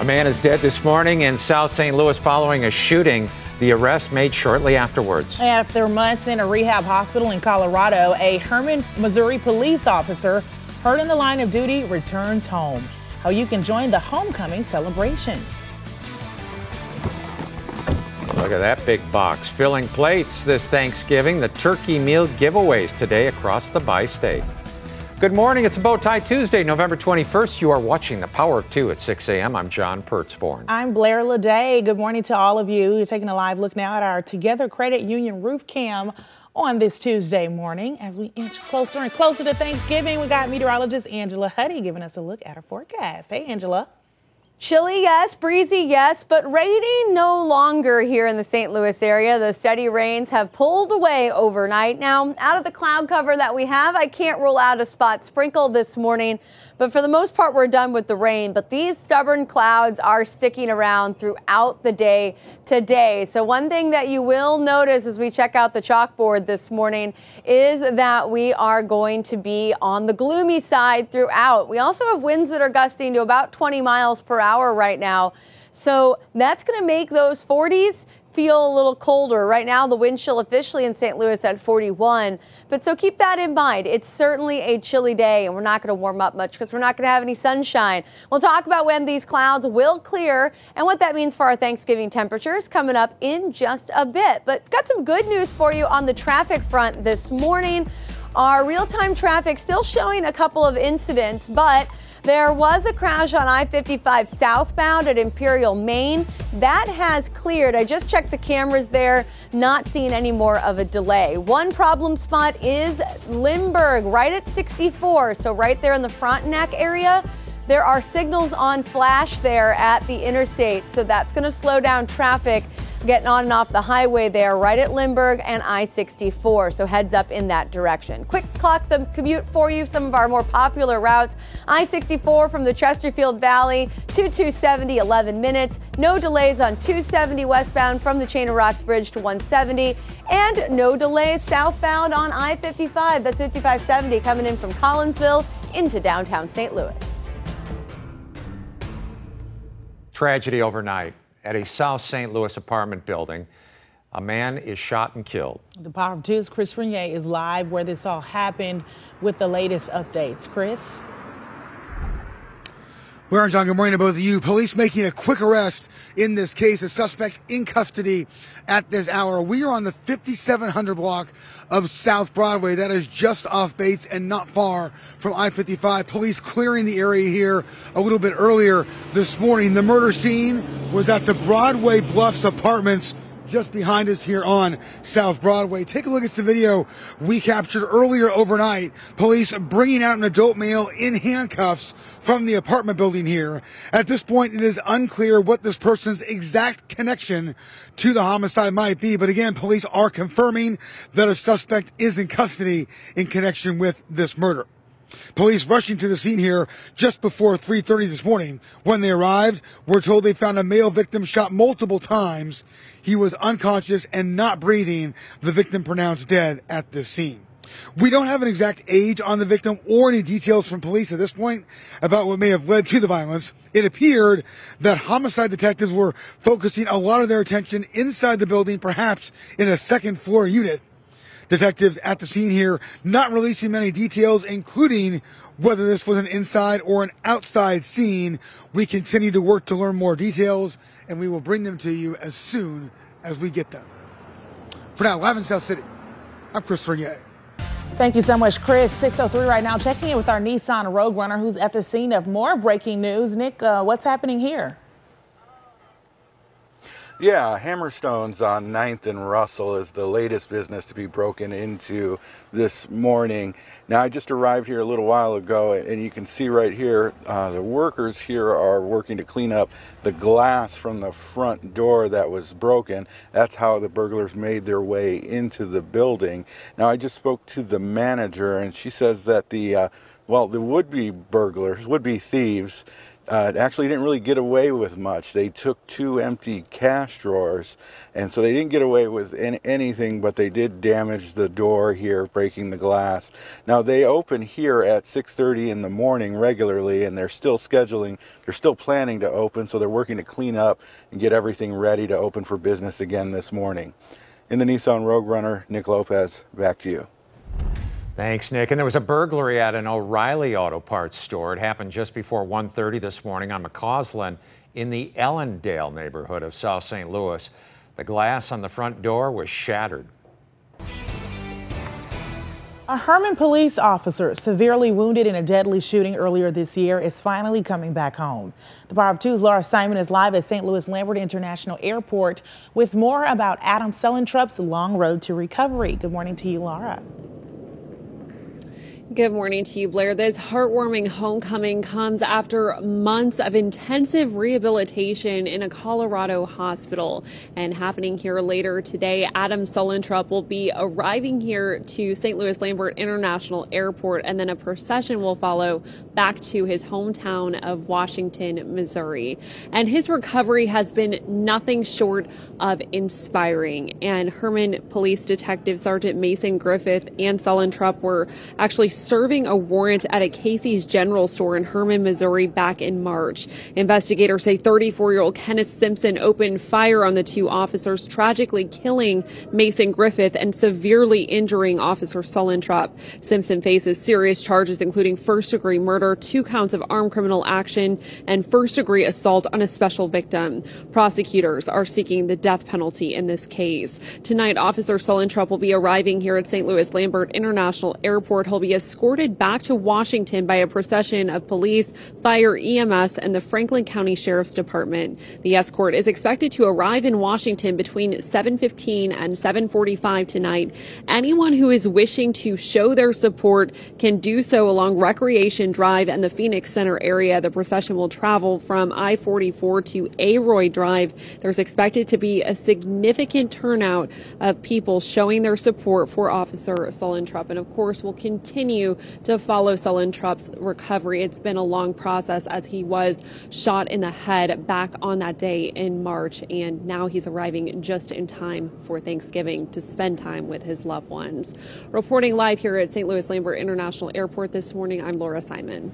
A man is dead this morning in South St. Louis following a shooting. The arrest made shortly afterwards. After months in a rehab hospital in Colorado, a Hermann, Missouri police officer hurt in the line of duty returns home. How you can join the homecoming celebrations. Look at that big box filling plates this Thanksgiving. The turkey meal giveaways today across the bi state. Good morning. It's bow tie Tuesday, November 21st. You are watching the Power of Two at 6 a.m. I'm John Pertzborn. I'm Blair Lede. Good morning to all of you. You're taking a live look now at our Together Credit Union roof cam on this Tuesday morning. As we inch closer and closer to Thanksgiving, we got meteorologist Angela Hutti giving us a look at our forecast. Hey, Angela. Chilly, yes. Breezy, yes. But raining no longer here in the St. Louis area. The steady rains have pulled away overnight. Now, out of the cloud cover that we have, I can't rule out a spot sprinkle this morning. But for the most part, we're done with the rain. But these stubborn clouds are sticking around throughout the day today. So, one thing that you will notice as we check out the chalkboard this morning is that we are going to be on the gloomy side throughout. We also have winds that are gusting to about 20 miles per hour right now. So, that's going to make those 40s feel a little colder. Right now, the wind chill officially in St. Louis at 41. But so keep that in mind. It's certainly a chilly day, and we're not going to warm up much because we're not going to have any sunshine. We'll talk about when these clouds will clear and what that means for our Thanksgiving temperatures coming up in just a bit. But got some good news for you on the traffic front this morning. Our real time traffic still showing a couple of incidents, but there was a crash on I 55 southbound at Imperial, Maine. That has cleared. I just checked the cameras there, not seeing any more of a delay. One problem spot is Lindbergh, right at 64. So, right there in the Frontenac area. There are signals on flash there at the interstate, so that's going to slow down traffic getting on and off the highway there, right at Lindbergh and I 64. So heads up in that direction. Quick clock the commute for you, some of our more popular routes. I 64 from the Chesterfield Valley to 270, 11 minutes. No delays on 270 westbound from the Chain of Rocks Bridge to 170. And no delays southbound on I 55. That's 5570 coming in from Collinsville into downtown St. Louis. Tragedy overnight at a South St. Louis apartment building. A man is shot and killed. The Power of Two's Chris Frenier is live where this all happened with the latest updates. Chris? Blair and John, good morning to both of you. Police making a quick arrest in this case, a suspect in custody at this hour. We are on the 5700 block of South Broadway. That is just off Bates and not far from I-55. Police clearing the area here a little bit earlier this morning. The murder scene was at the Broadway Bluffs Apartments just behind us here on South Broadway. Take a look at the video we captured earlier overnight. Police bringing out an adult male in handcuffs from the apartment building here. At this point, it is unclear what this person's exact connection to the homicide might be. But again, police are confirming that a suspect is in custody in connection with this murder. Police rushing to the scene here just before 3.30 this morning. When they arrived, we're told they found a male victim shot multiple times. He was unconscious and not breathing. The victim pronounced dead at this scene. We don't have an exact age on the victim or any details from police at this point about what may have led to the violence. It appeared that homicide detectives were focusing a lot of their attention inside the building, perhaps in a second floor unit. Detectives at the scene here not releasing many details, including whether this was an inside or an outside scene. We continue to work to learn more details, and we will bring them to you as soon as we get them. For now, live in South City, I'm Chris Frenier. Thank you so much, Chris. 603 right now, checking in with our Nissan Rogue Runner who's at the scene of more breaking news. Nick, uh, what's happening here? Yeah, Hammerstones on 9th and Russell is the latest business to be broken into this morning. Now, I just arrived here a little while ago, and you can see right here uh, the workers here are working to clean up the glass from the front door that was broken. That's how the burglars made their way into the building. Now, I just spoke to the manager, and she says that the uh, well, the would-be burglars, would-be thieves, uh, actually didn't really get away with much. They took two empty cash drawers, and so they didn't get away with any, anything, but they did damage the door here, breaking the glass. Now they open here at 6:30 in the morning regularly, and they're still scheduling. They're still planning to open, so they're working to clean up and get everything ready to open for business again this morning. In the Nissan Rogue Runner, Nick Lopez, back to you. Thanks, Nick. And there was a burglary at an O'Reilly Auto Parts store. It happened just before 1:30 this morning on McCausland in the Ellendale neighborhood of South St. Louis. The glass on the front door was shattered. A Hermann police officer severely wounded in a deadly shooting earlier this year is finally coming back home. The Power of Two's Laura Simon is live at St. Louis Lambert International Airport with more about Adam Sullentrup's long road to recovery. Good morning to you, Laura. Good morning to you, Blair. This heartwarming homecoming comes after months of intensive rehabilitation in a Colorado hospital. And happening here later today, Adam Sullentrup will be arriving here to St. Louis Lambert International Airport, and then a procession will follow back to his hometown of Washington, Missouri. And his recovery has been nothing short of inspiring. And Hermann Police Detective Sergeant Mason Griffith and Sullentrup were actually serving a warrant at a Casey's General Store in Hermann, Missouri back in March. Investigators say 34 year old Kenneth Simpson opened fire on the two officers, tragically killing Mason Griffith and severely injuring Officer Sullentrup. Simpson faces serious charges, including first degree murder, two counts of armed criminal action, and first degree assault on a special victim. Prosecutors are seeking the death penalty in this case. Tonight, Officer Sullentrup will be arriving here at St. Louis Lambert International Airport. He'll be escorted back to Washington by a procession of police, fire, EMS, and the Franklin County Sheriff's Department. The escort is expected to arrive in Washington between 7:15 and 7:45 tonight. Anyone who is wishing to show their support can do so along Recreation Drive and the Phoenix Center area. The procession will travel from I-44 to Aroy Drive. There's expected to be a significant turnout of people showing their support for Officer Sullentrup, and of course, will continue to follow Sullentrup's recovery. It's been a long process as he was shot in the head back on that day in March, and now he's arriving just in time for Thanksgiving to spend time with his loved ones. Reporting live here at St. Louis Lambert International Airport this morning, I'm Laura Simon.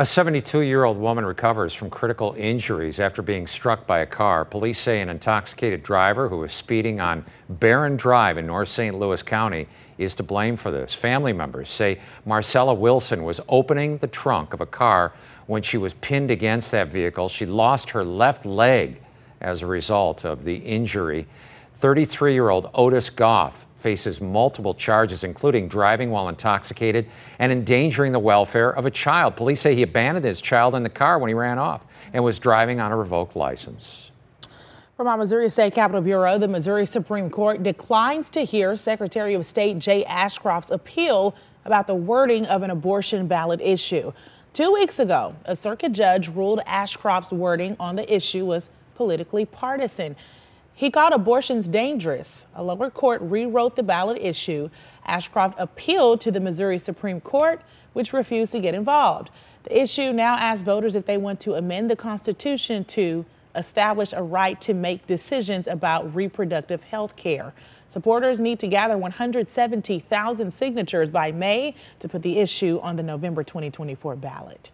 A 72 year old woman recovers from critical injuries after being struck by a car. Police say an intoxicated driver who was speeding on Barron Drive in North St. Louis County is to blame for this. Family members say Marcella Wilson was opening the trunk of a car when she was pinned against that vehicle. She lost her left leg as a result of the injury. 33 year old Otis Goff faces multiple charges, including driving while intoxicated and endangering the welfare of a child. Police say he abandoned his child in the car when he ran off and was driving on a revoked license. From our Missouri State Capitol Bureau, the Missouri Supreme Court declines to hear Secretary of State Jay Ashcroft's appeal about the wording of an abortion ballot issue. Two weeks ago, a circuit judge ruled Ashcroft's wording on the issue was politically partisan. He called abortions dangerous. A lower court rewrote the ballot issue. Ashcroft appealed to the Missouri Supreme Court, which refused to get involved. The issue now asks voters if they want to amend the Constitution to establish a right to make decisions about reproductive health care. Supporters need to gather 170,000 signatures by May to put the issue on the November 2024 ballot.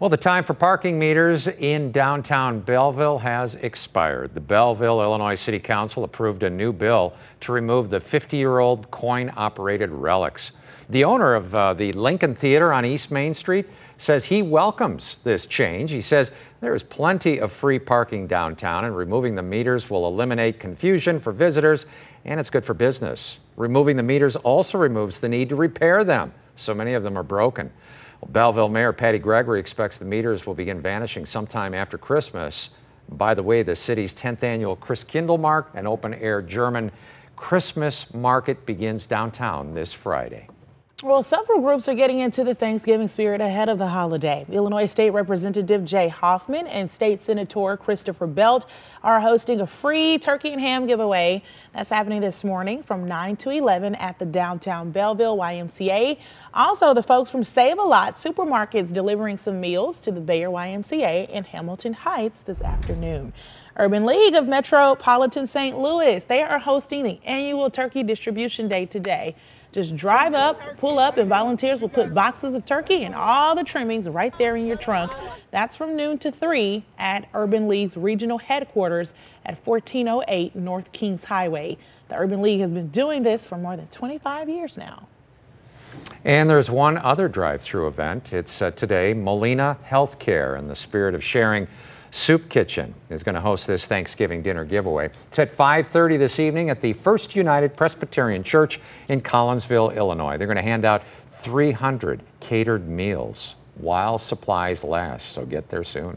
Well, the time for parking meters in downtown Belleville has expired. The Belleville, Illinois City Council approved a new bill to remove the 50 year old coin operated relics. The owner of uh, the Lincoln Theater on East Main Street says he welcomes this change. He says there is plenty of free parking downtown, and removing the meters will eliminate confusion for visitors, and it's good for business. Removing the meters also removes the need to repair them. So many of them are broken. Well, Belleville Mayor Patty Gregory expects the meters will begin vanishing sometime after Christmas. By the way, the city's 10th annual Christkindlmarkt, an open air German Christmas market, begins downtown this Friday. Well, several groups are getting into the Thanksgiving spirit ahead of the holiday. Illinois State Representative Jay Hoffman and State Senator Christopher Belt are hosting a free turkey and ham giveaway that's happening this morning from 9 to 11 at the downtown Belleville YMCA. Also, the folks from Save a Lot Supermarkets delivering some meals to the Bayer YMCA in Hamilton Heights this afternoon. Urban League of Metropolitan St. Louis, they are hosting the annual Turkey Distribution Day today. Just drive up, pull up, and volunteers will put boxes of turkey and all the trimmings right there in your trunk. That's from noon to 3 at Urban League's regional headquarters at 1408 North Kings Highway. The Urban League has been doing this for more than 25 years now. And there's one other drive through event. It's uh, today, Molina Healthcare, in the spirit of sharing Soup Kitchen is going to host this Thanksgiving dinner giveaway. It's at 5:30 this evening at the First United Presbyterian Church in Collinsville, Illinois. They're going to hand out 300 catered meals while supplies last, so get there soon.